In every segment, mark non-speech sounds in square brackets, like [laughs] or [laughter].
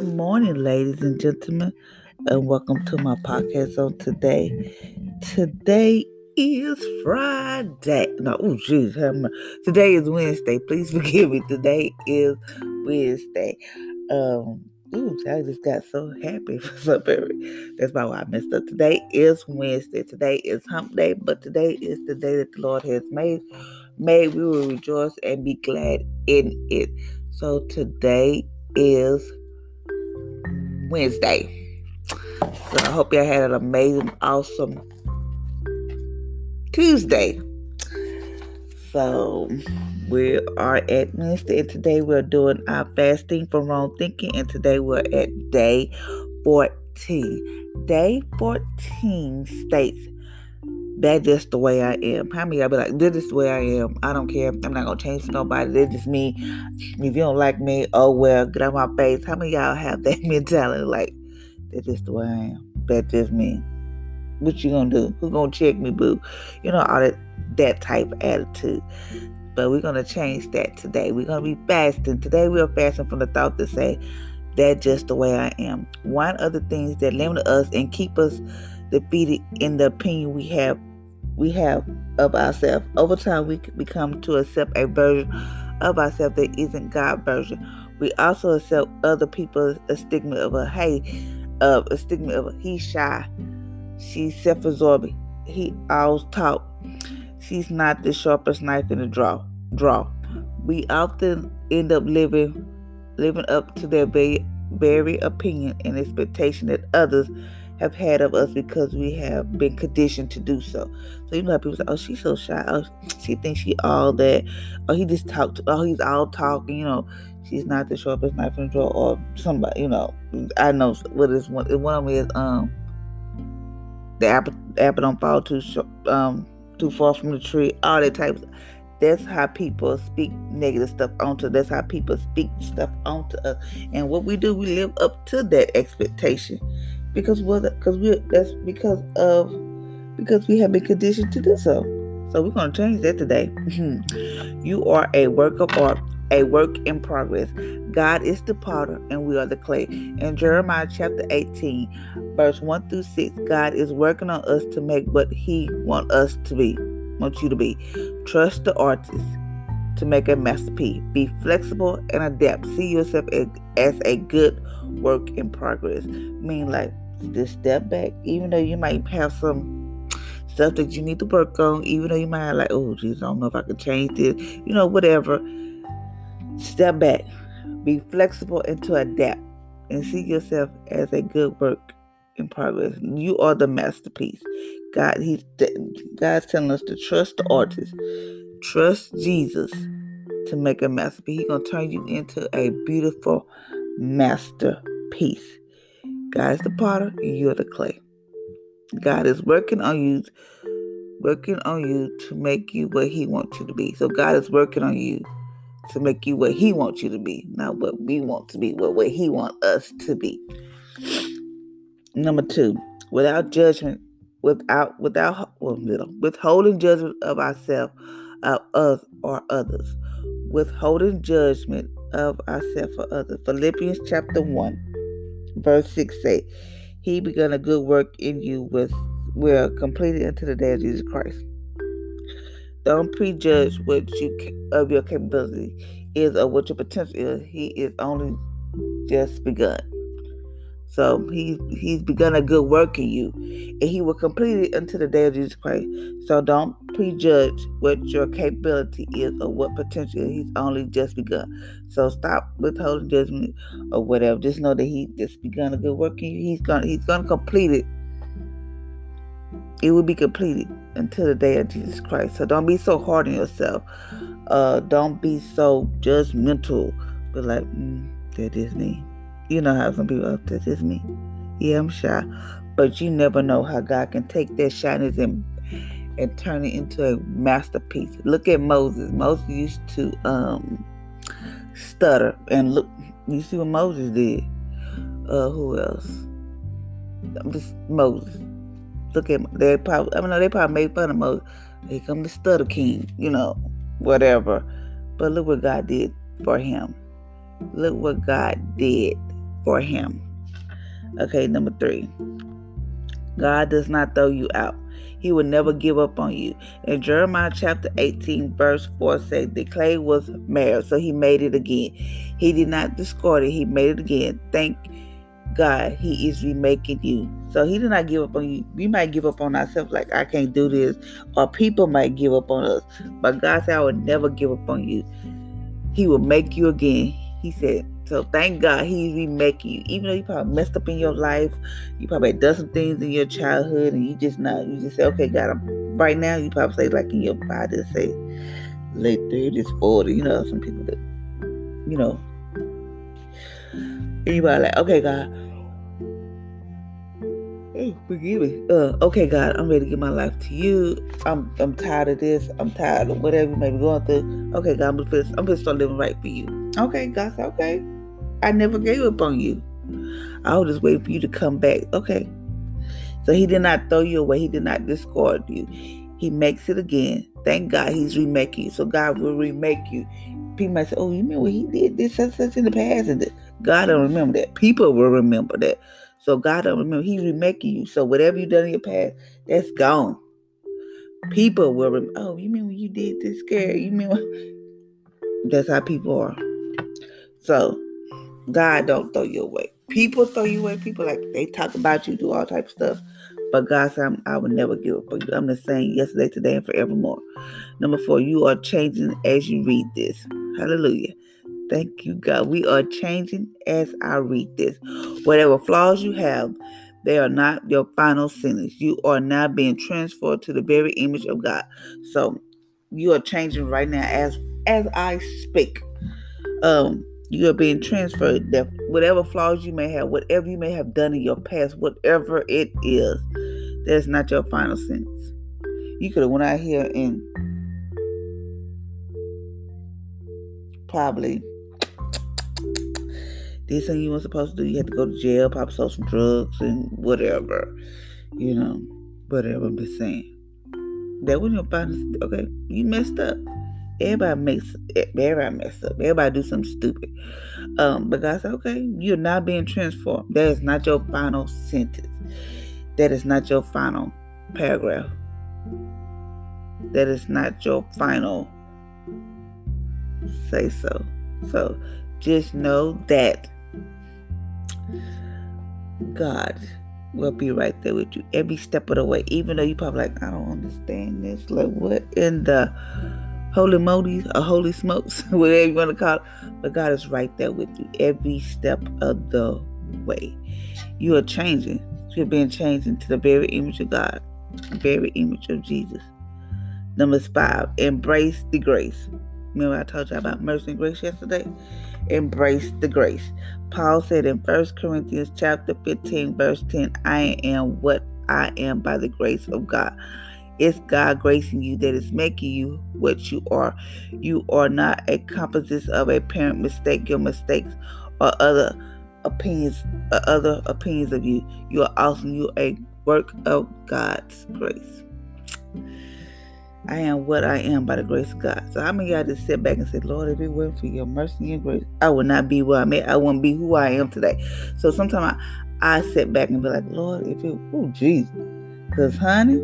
Good morning, ladies and gentlemen, and welcome to my podcast on today. Today is Friday. No, oh, jeez. Today is Wednesday. Please [laughs] forgive me. Today is Wednesday. Um, ooh, I just got so happy [laughs] for something. That's why I messed up. Today is Wednesday. Today is Hump Day, but today is the day that the Lord has made. May we will rejoice and be glad in it. So today is Wednesday. So I hope y'all had an amazing, awesome Tuesday. So we are at Wednesday, and today we're doing our fasting from wrong thinking, and today we're at day 14. Day 14 states that's just the way I am. How many y'all be like, this is the way I am. I don't care. I'm not gonna change nobody. This is me. If you don't like me, oh well, get out my face. How many y'all have that [laughs] mentality? Like, that's just the way I am. That's just me. What you gonna do? Who gonna check me, boo? You know, all that that type of attitude. But we're gonna change that today. We're gonna be fasting. Today we are fasting from the thought to say, that's just the way I am. One of the things that limit us and keep us defeated in the opinion we have we have of ourselves. Over time, we become to accept a version of ourselves that isn't God version. We also accept other people's a stigma of a hey, of a stigma of a he's shy, she's self-absorbed, he always talk, she's not the sharpest knife in the draw. Draw. We often end up living living up to their very, very opinion and expectation that others have had of us because we have been conditioned to do so. So you know people say, "Oh, she's so shy. Oh, she thinks she all that. Oh, he just talked. Oh, he's all talking. You know, she's not the sharpest knife in the drawer, or somebody. You know, I know what is one. One of them is um, the apple apple don't fall too um too far from the tree. All that type. Of, that's how people speak negative stuff onto. That's how people speak stuff onto us. And what we do, we live up to that expectation because we're because we that's because of because we have been conditioned to do so. So we're going to change that today. Mm-hmm. you are a work of art, a work in progress. God is the potter and we are the clay. In Jeremiah chapter 18, verse 1 through 6, God is working on us to make what he want us to be, wants you to be. Trust the artist to make a masterpiece. Be flexible and adapt. See yourself as a good work in progress. Mean like just step back, even though you might have some stuff that you need to work on, even though you might like, oh geez, I don't know if I can change this, you know, whatever. Step back, be flexible and to adapt, and see yourself as a good work in progress. You are the masterpiece. God, He's God's telling us to trust the artist, trust Jesus to make a masterpiece. He's gonna turn you into a beautiful masterpiece. God is the potter and you are the clay. God is working on you, working on you to make you what He wants you to be. So God is working on you to make you what He wants you to be, not what we want to be, but what He wants us to be. Number two, without judgment, without without well, withholding judgment of ourselves, of us or others, withholding judgment of ourselves or others. Philippians chapter one verse 6 say, He begun a good work in you with will complete it until the day of Jesus Christ. Don't prejudge what you of your capability is or what your potential is. He is only just begun. So he he's begun a good work in you, and he will complete it until the day of Jesus Christ. So don't prejudge what your capability is or what potential he's only just begun. So stop withholding judgment or whatever. Just know that he just begun a good work in you. He's gonna he's gonna complete it. It will be completed until the day of Jesus Christ. So don't be so hard on yourself. Uh, don't be so judgmental. But like, mm, that is me. You know how some people, oh, this is me. Yeah, I'm shy. But you never know how God can take that shyness and and turn it into a masterpiece. Look at Moses. Moses used to um stutter and look you see what Moses did. Uh who else? I'm just Moses. Look at they probably I mean they probably made fun of Moses. Here come the stutter king, you know, whatever. But look what God did for him. Look what God did for him. Okay, number three. God does not throw you out. He will never give up on you. In Jeremiah chapter 18, verse 4 says, The clay was marred, so he made it again. He did not discard it, he made it again. Thank God, He is remaking you. So He did not give up on you. We might give up on ourselves, like I can't do this, or people might give up on us. But God said, I will never give up on you. He will make you again. He said, so thank God He's remaking you. Even though you probably messed up in your life, you probably done some things in your childhood, and you just not, you just say, okay, God, I'm, right now, you probably say, like in your body, say, late 30s, 40, you know, some people that, you know, anybody like, okay, God, forgive me. Uh, okay, God, I'm ready to give my life to you. I'm I'm tired of this. I'm tired of whatever you may be going through. Okay, God, I'm gonna, I'm gonna start living right for you. Okay, God okay. I never gave up on you. I was just waiting for you to come back. Okay. So he did not throw you away. He did not discard you. He makes it again. Thank God he's remaking you. So God will remake you. People might say, oh, you remember he did this such, such in the past. And God don't remember that. People will remember that. So God don't remember. He's remaking you. So whatever you done in your past, that's gone. People will remember. Oh, you mean when you did this, scare? You mean that's how people are. So God don't throw you away. People throw you away. People like they talk about you, do all type of stuff. But God said, I will never give up on you. I'm the same yesterday, today, and forevermore. Number four, you are changing as you read this. Hallelujah. Thank you, God. We are changing as I read this. Whatever flaws you have, they are not your final sentence. You are now being transferred to the very image of God. So you are changing right now as as I speak. Um, you are being transferred that whatever flaws you may have, whatever you may have done in your past, whatever it is, that's not your final sentence. You could have went out here and probably did something you weren't supposed to do. You had to go to jail, sold some drugs and whatever. You know, whatever I'm just saying. That wasn't your final okay, you messed up. Everybody makes everybody mess up. Everybody do something stupid. Um, but God said, okay, you're not being transformed. That is not your final sentence. That is not your final paragraph. That is not your final say so. So just know that God will be right there with you every step of the way. Even though you probably like, I don't understand this. Like what in the holy moly or holy smokes, [laughs] whatever you want to call it. But God is right there with you every step of the way. You are changing. You're being changed into the very image of God, the very image of Jesus. Number five, embrace the grace. Remember I told you about mercy and grace yesterday? Embrace the grace. Paul said in 1 Corinthians chapter 15, verse 10, I am what I am by the grace of God. It's God gracing you that is making you what you are. You are not a composite of a parent mistake, your mistakes, or other opinions, or other opinions of you. You are awesome. You are a work of God's grace. I am what I am by the grace of God. So how many of y'all just sit back and say, Lord, if it weren't for your mercy and grace, I would not be where I'm at. I wouldn't be who I am today. So sometimes I, I sit back and be like, Lord, if it, oh, Jesus. Because, honey,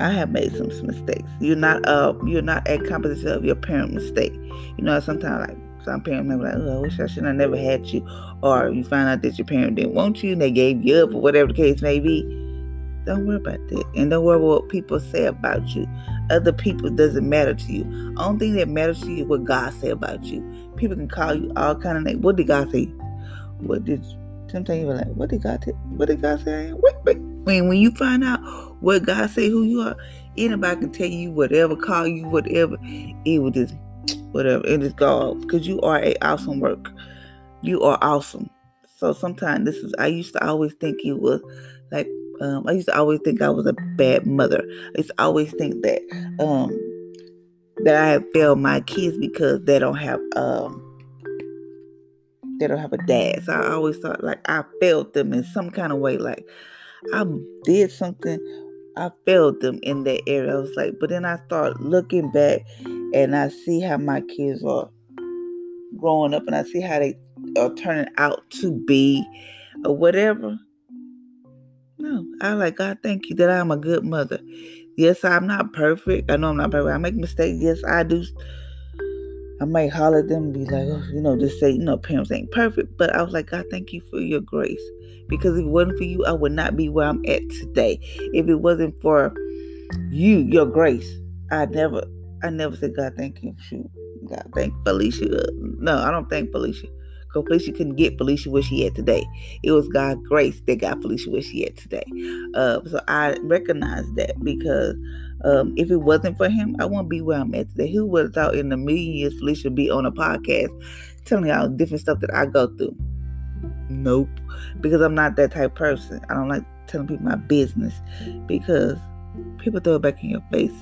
I have made some mistakes. You're not uh you're not a composition of your parent mistake. You know, sometimes like some parents may be like, oh, I wish I should have never had you. Or you find out that your parent didn't want you and they gave you up or whatever the case may be. Don't worry about that. And don't worry what people say about you. Other people doesn't matter to you. Only thing that matters to you is what God say about you. People can call you all kind of names. What did God say? What did sometimes you're like, what did God say? What did God say? Wait. When when you find out what God say who you are, anybody can tell you whatever, call you whatever, it will just whatever, it is God. Because you are a awesome work. You are awesome. So sometimes this is I used to always think it was like um, I used to always think I was a bad mother. I used to always think that um that I have failed my kids because they don't have um they don't have a dad. So I always thought like I failed them in some kind of way. Like I did something, I failed them in that area. I was like, but then I start looking back and I see how my kids are. growing up and I see how they are turning out to be or whatever. No, I like God, thank you that I'm a good mother. Yes, I'm not perfect. I know I'm not perfect. I make mistakes. Yes, I do. I might holler at them and be like, oh, you know, just say, you know, parents ain't perfect. But I was like, God, thank you for your grace. Because if it wasn't for you, I would not be where I'm at today. If it wasn't for you, your grace, I never, I never said, God, thank you. Shoot. God, thank Felicia. No, I don't thank Felicia. Because Felicia couldn't get Felicia where she at today. It was God's grace that got Felicia where she at today. Uh, so I recognize that because um, if it wasn't for him, I wouldn't be where I'm at today. Who would have thought in a million years Felicia would be on a podcast telling y'all different stuff that I go through? Nope. Because I'm not that type person. I don't like telling people my business because people throw it back in your face.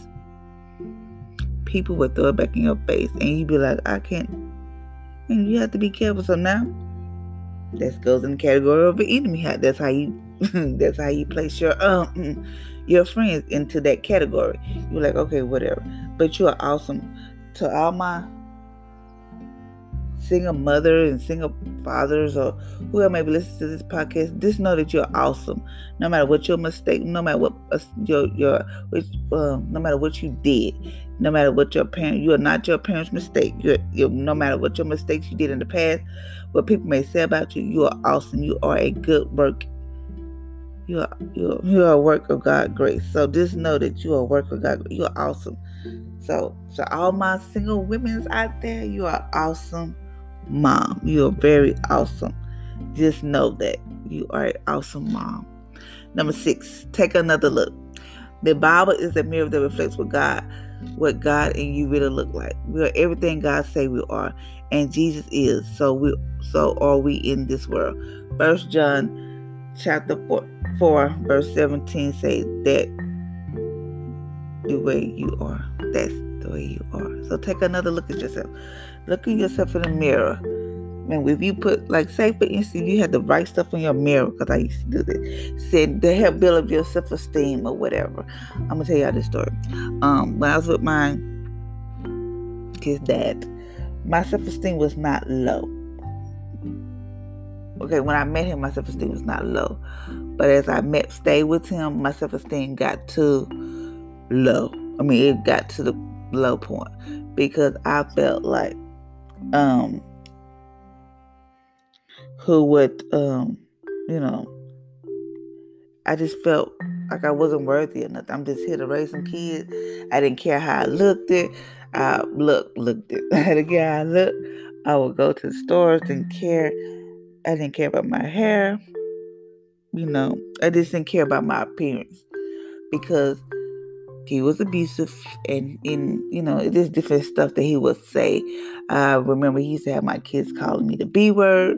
People would throw it back in your face and you'd be like, I can't and you have to be careful. So now, that goes in the category of an enemy. Hat. That's how you. [laughs] that's how you place your um your friends into that category. You're like, okay, whatever. But you are awesome. To all my single mother and single fathers or whoever may be listening to this podcast, just know that you're awesome. No matter what your mistake, no matter what uh, your your which, um, no matter what you did, no matter what your parent, you are not your parents' mistake. You're, you're no matter what your mistakes you did in the past, what people may say about you, you are awesome. You are a good work. You are you are, you are a work of God grace. So just know that you are a work of God. You are awesome. So so all my single women's out there, you are awesome mom. You're very awesome. Just know that you are an awesome mom. Number six, take another look. The Bible is a mirror that reflects what God, what God and you really look like. We are everything God say we are, and Jesus is. So we, so are we in this world. First John, chapter four, four verse seventeen say that the way you are. That's the way you are. So take another look at yourself. Look at yourself in the mirror. Man, if you put, like, say for instance, you had the right stuff in your mirror, because I used to do this, said to help build up your self esteem or whatever. I'm gonna tell y'all this story. Um, when I was with my kid's dad, my self esteem was not low. Okay, when I met him, my self esteem was not low. But as I met, stayed with him, my self esteem got too low. I mean, it got to the low point because I felt like um, who would, um, you know, I just felt like I wasn't worthy nothing. I'm just here to raise some kids. I didn't care how I looked it. I look looked it. [laughs] I didn't I looked. I would go to the stores, didn't care. I didn't care about my hair. You know, I just didn't care about my appearance because he was abusive and in you know it is different stuff that he would say. I remember he used to have my kids calling me the b word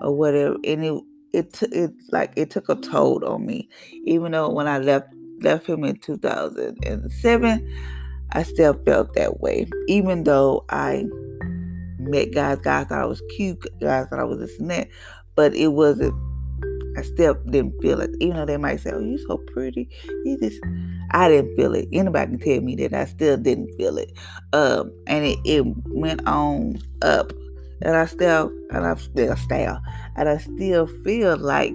or whatever and it it t- it like it took a toll on me. Even though when i left left him in 2007 i still felt that way. Even though i met guys guys thought i was cute guys thought i was this and that but it wasn't I still didn't feel it, even though they might say, "Oh, you're so pretty." You just, I didn't feel it. Anybody can tell me that I still didn't feel it, um, and it, it went on up, and I still, and I still, still, and I still feel like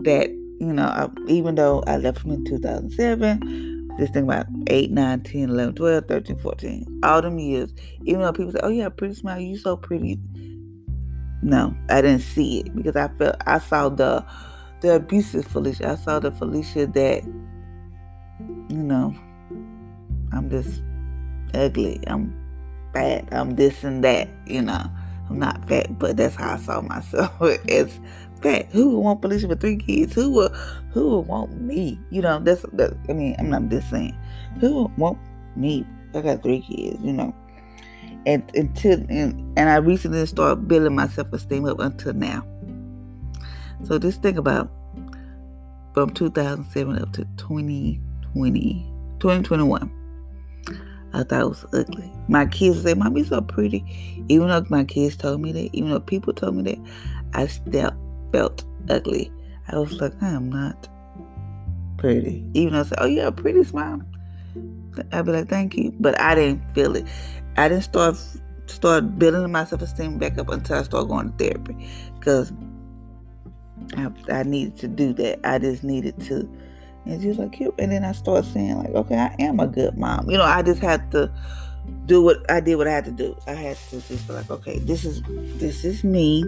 that. You know, I, even though I left him in 2007, this thing about 8, 9, 10, 11, 12, 13, 14, all them years, even though people say, oh, yeah, pretty smile, you so pretty. No, I didn't see it because I felt I saw the the abusive Felicia. I saw the Felicia that you know I'm just ugly. I'm fat. I'm this and that. You know, I'm not fat, but that's how I saw myself [laughs] as fat. Who would want Felicia with three kids? Who would who would want me? You know, that's that. I mean, I'm not just saying. Who would want me? I got three kids. You know and until and, and I recently started building my self esteem up until now. So just think about from 2007 up to 2020, 2021. I thought it was ugly. My kids say, "Mommy, so pretty." Even though my kids told me that, even though people told me that, I still felt ugly. I was like, I am not pretty. Even though I said, "Oh, a pretty smile," I'd be like, "Thank you," but I didn't feel it. I didn't start start building my self esteem back up until I started going to therapy. Because I, I needed to do that. I just needed to. And she was like, cute. And then I started saying, like, okay, I am a good mom. You know, I just had to do what I did what I had to do. I had to just be like, okay, this is this is me.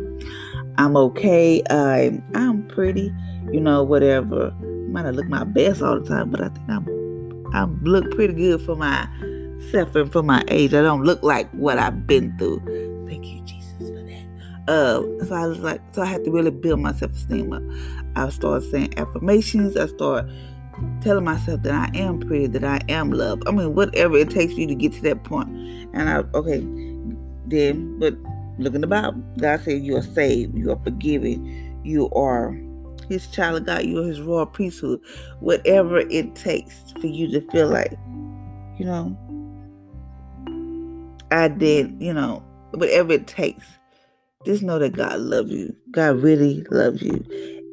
I'm okay. I'm I'm pretty, you know, whatever. might not look my best all the time, but I think I'm I look pretty good for myself and for my age. I don't look like what I've been through. Uh, so I was like, so I had to really build my self esteem up. I started saying affirmations. I started telling myself that I am pretty, that I am loved. I mean, whatever it takes for you to get to that point. And I, okay, then, but look in the Bible. God said you are saved, you are forgiven, you are His child of God, you are His royal priesthood. Whatever it takes for you to feel like, you know, I did, you know, whatever it takes. Just know that God loves you. God really loves you.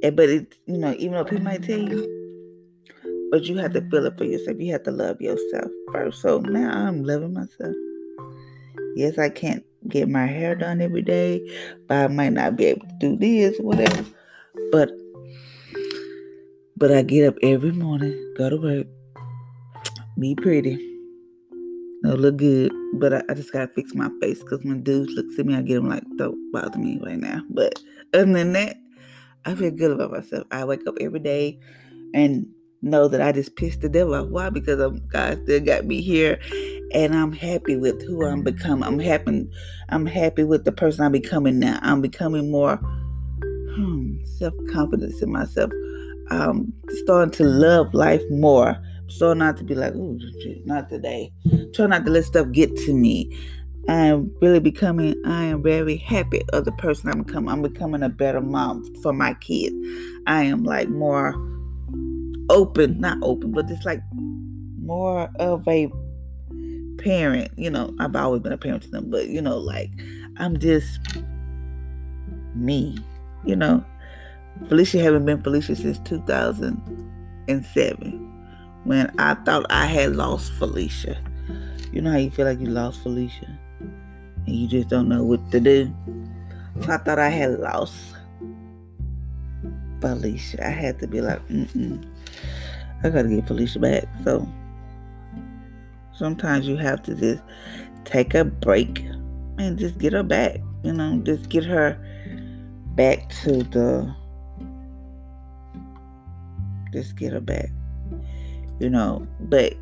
And but it, you know, even though people might tell you, but you have to feel it for yourself. You have to love yourself first. So now I'm loving myself. Yes, I can't get my hair done every day, but I might not be able to do this, whatever. But but I get up every morning, go to work, be pretty, look good. But I, I just gotta fix my face because when dudes look at me, I get them like, don't bother me right now. But other than that, I feel good about myself. I wake up every day and know that I just pissed the devil off. Why? Because I'm, God still got me here, and I'm happy with who I'm becoming. I'm happy. I'm happy with the person I'm becoming now. I'm becoming more hmm, self confidence in myself. I'm starting to love life more. I'm not to be like, oh, not today. Try not to let stuff get to me. I am really becoming, I am very happy of the person I'm becoming. I'm becoming a better mom for my kids. I am like more open, not open, but it's like more of a parent. You know, I've always been a parent to them, but you know, like I'm just me. You know, Felicia haven't been Felicia since 2007 when I thought I had lost Felicia. You know how you feel like you lost Felicia and you just don't know what to do. So I thought I had lost Felicia. I had to be like, mm-mm. I gotta get Felicia back. So sometimes you have to just take a break and just get her back. You know, just get her back to the just get her back. You know, but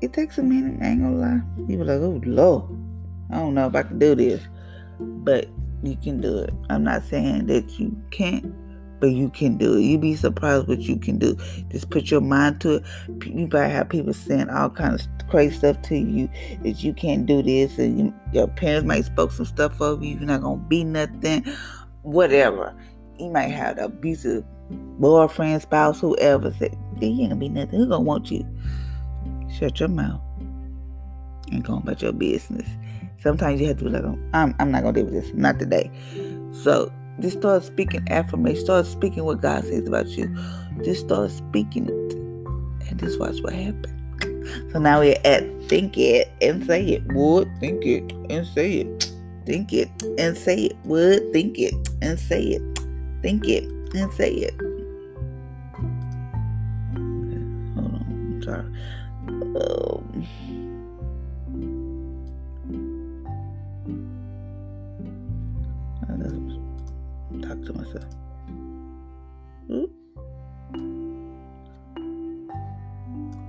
it takes a minute, I ain't gonna lie. You be like, oh Lord, I don't know if I can do this. But you can do it. I'm not saying that you can't but you can do it. You'd be surprised what you can do. Just put your mind to it. You might have people saying all kinds of crazy stuff to you that you can't do this, and you, your parents might spoke some stuff over you. You're not gonna be nothing, whatever. You might have abusive boyfriend, spouse, whoever said, "You ain't gonna be nothing. Who gonna want you?" Shut your mouth and go about your business. Sometimes you have to be like, "I'm, I'm not gonna deal with this. Not today." So just start speaking affirmation. Start speaking what God says about you. Just start speaking it. And just watch what happens. So now we're at think it and say it. Would think it and say it. Think it and say it. Would think it and say it. Think it and say it. Okay, hold on. I'm sorry. Um, talk to myself. Ooh.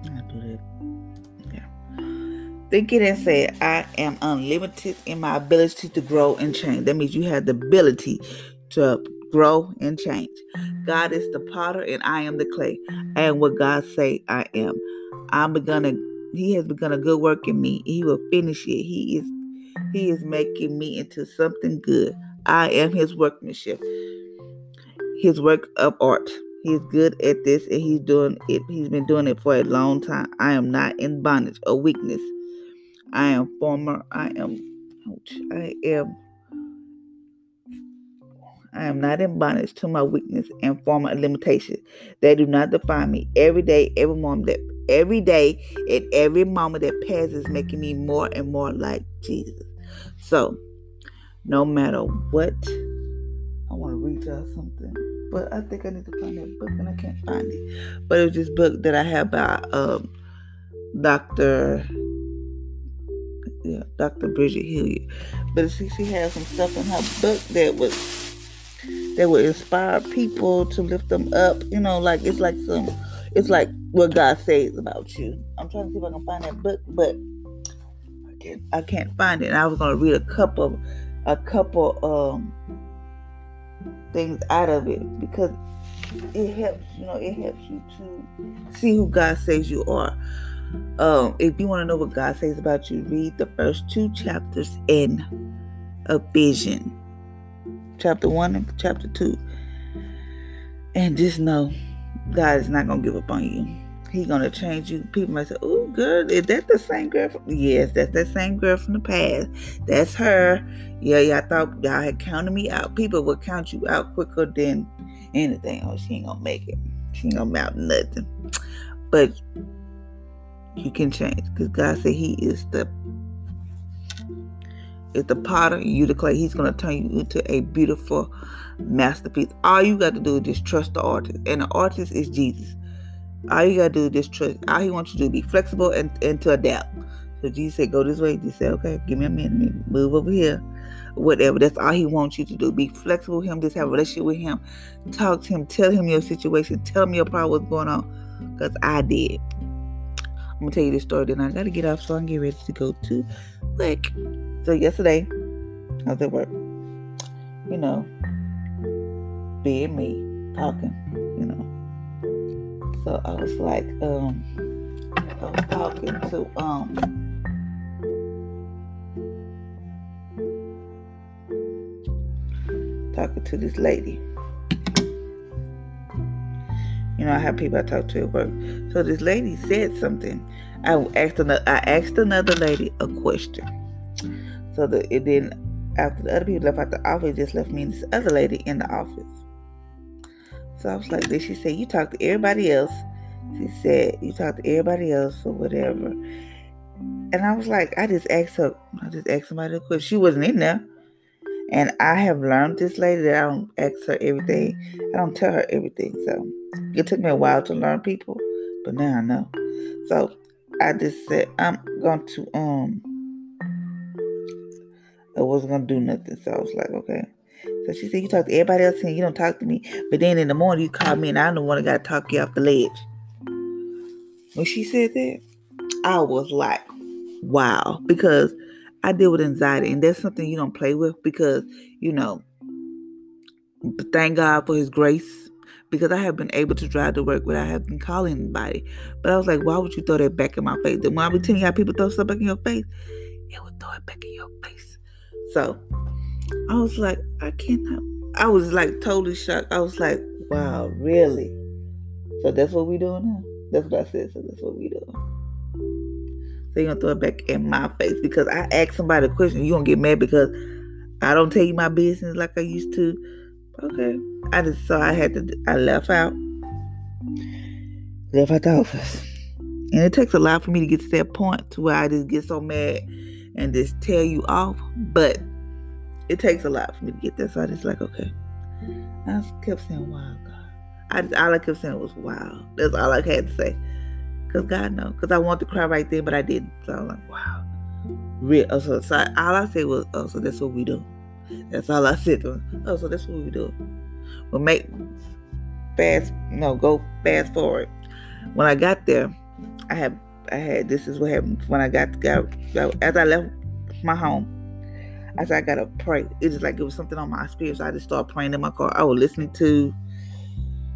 I do that. Yeah. Think it and say, I am unlimited in my ability to grow and change. That means you have the ability to grow and change. God is the mm-hmm. potter and I am the clay. And what God say I am. I'm gonna he has begun a good work in me. He will finish it. He is he is making me into something good. I am his workmanship, his work of art. He's good at this and he's doing it. He's been doing it for a long time. I am not in bondage or weakness. I am former. I am. I am. I am not in bondage to my weakness and former limitations. They do not define me. Every day, every moment that every day and every moment that passes making me more and more like Jesus. So, no matter what, I want to read y'all something, but I think I need to find that book and I can't find it. But it was this book that I have by um, Dr. Yeah, Dr. Bridget Hilliard. But she she has some stuff in her book that was that will inspire people to lift them up. You know, like it's like some it's like what God says about you. I'm trying to see if I can find that book, but I can't I can't find it. And I was gonna read a couple a couple um things out of it because it helps, you know, it helps you to see who God says you are. Um, if you want to know what God says about you, read the first two chapters in a vision. Chapter one and chapter two. And just know God is not gonna give up on you. He's gonna change you. People might say, "Oh, girl, is that the same girl?" From-? Yes, that's that same girl from the past. That's her. Yeah, yeah. I thought y'all had counted me out. People will count you out quicker than anything. Oh, she ain't gonna make it. She ain't gonna mount nothing. But you can change because God said He is the is the potter, you the clay. He's gonna turn you into a beautiful masterpiece. All you got to do is just trust the artist, and the artist is Jesus. All you gotta do is just trust. All he wants you to do is be flexible and, and to adapt. So Jesus said, "Go this way." You said, "Okay, give me a minute, move over here." Whatever. That's all he wants you to do. Be flexible with him. Just have a relationship with him. Talk to him. Tell him your situation. Tell him your problem. What's going on? Because I did. I'm gonna tell you this story. Then I gotta get off so I can get ready to go to work. So yesterday, I was at work. You know, being me, talking, you know. So I was like, um, I was talking to um talking to this lady. You know, I have people I talk to at work. So this lady said something. I asked another I asked another lady a question. So the it then after the other people left out the office, just left me and this other lady in the office. So I was like, then she said, You talk to everybody else. She said, You talk to everybody else or whatever. And I was like, I just asked her, I just asked somebody a question. She wasn't in there. And I have learned this lady that I don't ask her everything. I don't tell her everything. So it took me a while to learn people, but now I know. So I just said I'm going to um I wasn't gonna do nothing. So I was like, okay. So she said, You talk to everybody else and you don't talk to me. But then in the morning, you call me and one that got to talk you off the ledge. When she said that, I was like, wow. Because I deal with anxiety and that's something you don't play with because, you know, thank God for his grace. Because I have been able to drive to work without having to call anybody. But I was like, why would you throw that back in my face? Then when I be telling you how people throw stuff back in your face, it would throw it back in your face. So I was like, I cannot. I was like totally shocked. I was like, wow, really? So that's what we doing now? That's what I said. So that's what we doing. You're gonna throw it back in my face because I asked somebody a question. you're gonna get mad because I don't tell you my business like I used to. Okay. I just saw I had to I left out. Left out the office. And it takes a lot for me to get to that point to where I just get so mad and just tell you off. But it takes a lot for me to get there. So I just like, okay. I kept saying, wow, God. I just, all I kept saying was, wow. That's all I had to say. Because God knows. Because I wanted to cry right there, but I didn't. So I'm like, wow. Real. Oh, so, so all I said was, oh, so that's what we do. That's all I said to him. Oh, so that's what we do. Well, make fast, no, go fast forward. When I got there, I had, I had, this is what happened when I got, got, as I left my home, I said, I gotta pray. It was like it was something on my spirit. So I just started praying in my car. I was listening to,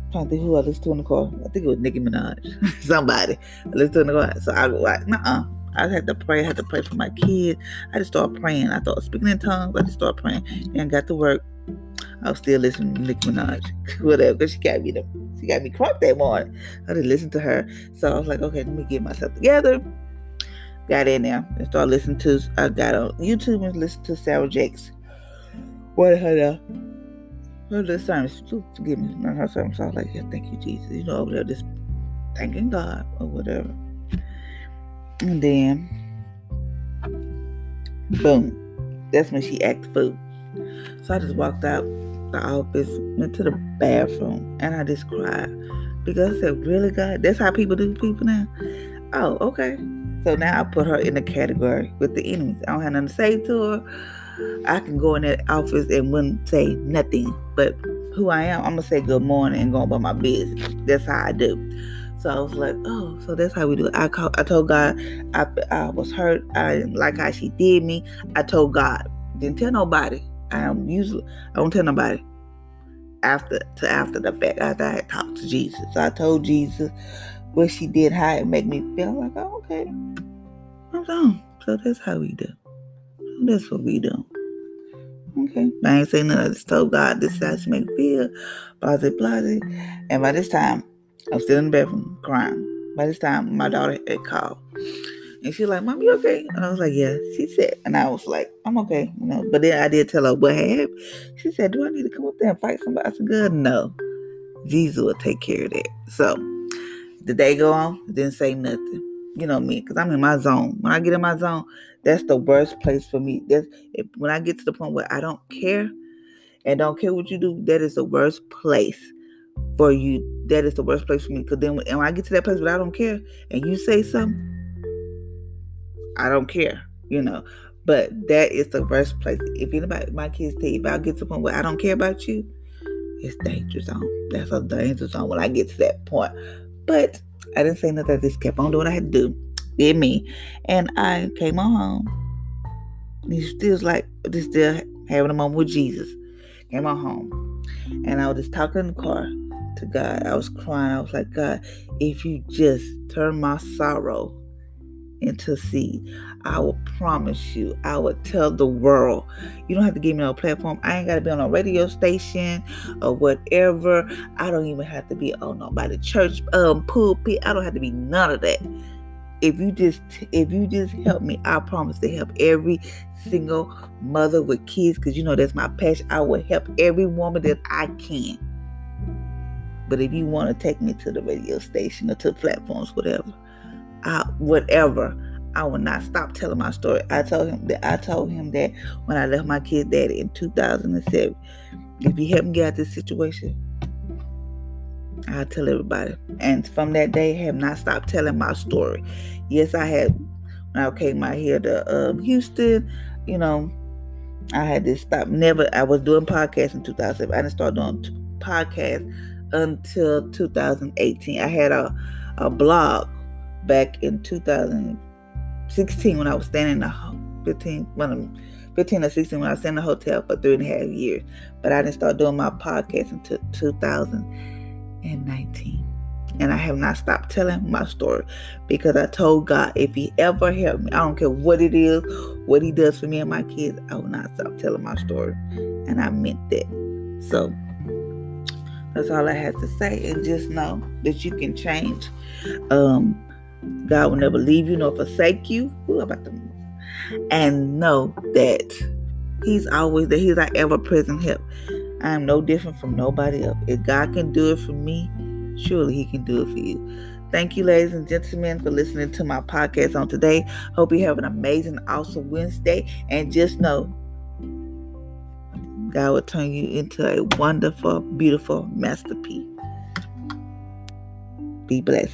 I'm trying to think who I listened to in the car. I think it was Nicki Minaj. [laughs] Somebody. I listened to in the car. So I was like, nah. I had to pray. I had to pray for my kids. I just started praying. I thought speaking in tongues. I just started praying. And got to work. I was still listening to Nicki Minaj. [laughs] Whatever. Because she got me the, she got me crunk that morning. I just listened to her. So I was like, okay, let me get myself together got in there and started listening to I got on YouTube and listened to Sarah Jakes. What her uh her the sermons, forgive me, not her sermons. So I was like, yeah, thank you, Jesus. You know, over there just thanking God or whatever. And then boom. That's when she acted fool. So I just walked out the office, went to the bathroom, and I just cried. Because I said, Really, God? That's how people do people now? Oh, okay. So now I put her in the category with the enemies. I don't have nothing to say to her. I can go in that office and wouldn't say nothing. But who I am, I'm gonna say good morning and go about my business. That's how I do. So I was like, oh, so that's how we do it. I call, I told God I, I was hurt. I didn't like how she did me. I told God. Didn't tell nobody. I am usually I don't tell nobody after to after the fact after I had talked to Jesus. So I told Jesus what she did, how it make me feel. like, oh, okay, I'm done. So that's how we do. That's what we do. Okay. I ain't saying nothing. I just told God this is how she make me feel. Blase, blase. And by this time, I'm still in the bedroom crying. By this time, my daughter had called. And she's like, Mom, you okay? And I was like, Yeah. She said, and I was like, I'm okay. You know, but then I did tell her what happened. She said, Do I need to come up there and fight somebody? I said, Good, no. Jesus will take care of that. So the day go on, didn't say nothing. You know me, because I'm in my zone. When I get in my zone, that's the worst place for me. That's if, when I get to the point where I don't care and don't care what you do, that is the worst place for you. That is the worst place for me. Because then when, when I get to that place where I don't care and you say something, I don't care, you know. But that is the worst place. If anybody, my kids tell you, if I get to the point where I don't care about you, it's danger zone. That's a danger zone when I get to that point. But I didn't say nothing. I just kept on doing what I had to do. Did me. And I came on home. He still like, just still having a moment with Jesus. Came on home. And I was just talking in the car to God. I was crying. I was like, God, if you just turn my sorrow into seed, I will promise you, I will tell the world. You don't have to give me no platform. I ain't got to be on a radio station or whatever. I don't even have to be on nobody church um pulpit. I don't have to be none of that. If you just if you just help me, I promise to help every single mother with kids because you know that's my passion. I will help every woman that I can. But if you want to take me to the radio station or to platforms, whatever, I, whatever. I will not stop telling my story. I told him that I told him that when I left my kid daddy in 2007. If you help me get out this situation, I'll tell everybody. And from that day, I have not stopped telling my story. Yes, I had when I came out here to um, Houston, you know, I had to stop. Never, I was doing podcasts in 2007. I didn't start doing podcasts until 2018. I had a, a blog back in 2016 when I was staying in the 15 when 15 or 16 when I was in the hotel for three and a half years. But I didn't start doing my podcast until 2019. And 19. And I have not stopped telling my story because I told God if He ever helped me, I don't care what it is, what He does for me and my kids, I will not stop telling my story. And I meant that. So that's all I have to say. And just know that you can change. Um, God will never leave you nor forsake you. Ooh, about to, and know that He's always there. He's our ever present help. I am no different from nobody else. If God can do it for me, surely He can do it for you. Thank you, ladies and gentlemen, for listening to my podcast on today. Hope you have an amazing, awesome Wednesday. And just know God will turn you into a wonderful, beautiful masterpiece. Be blessed.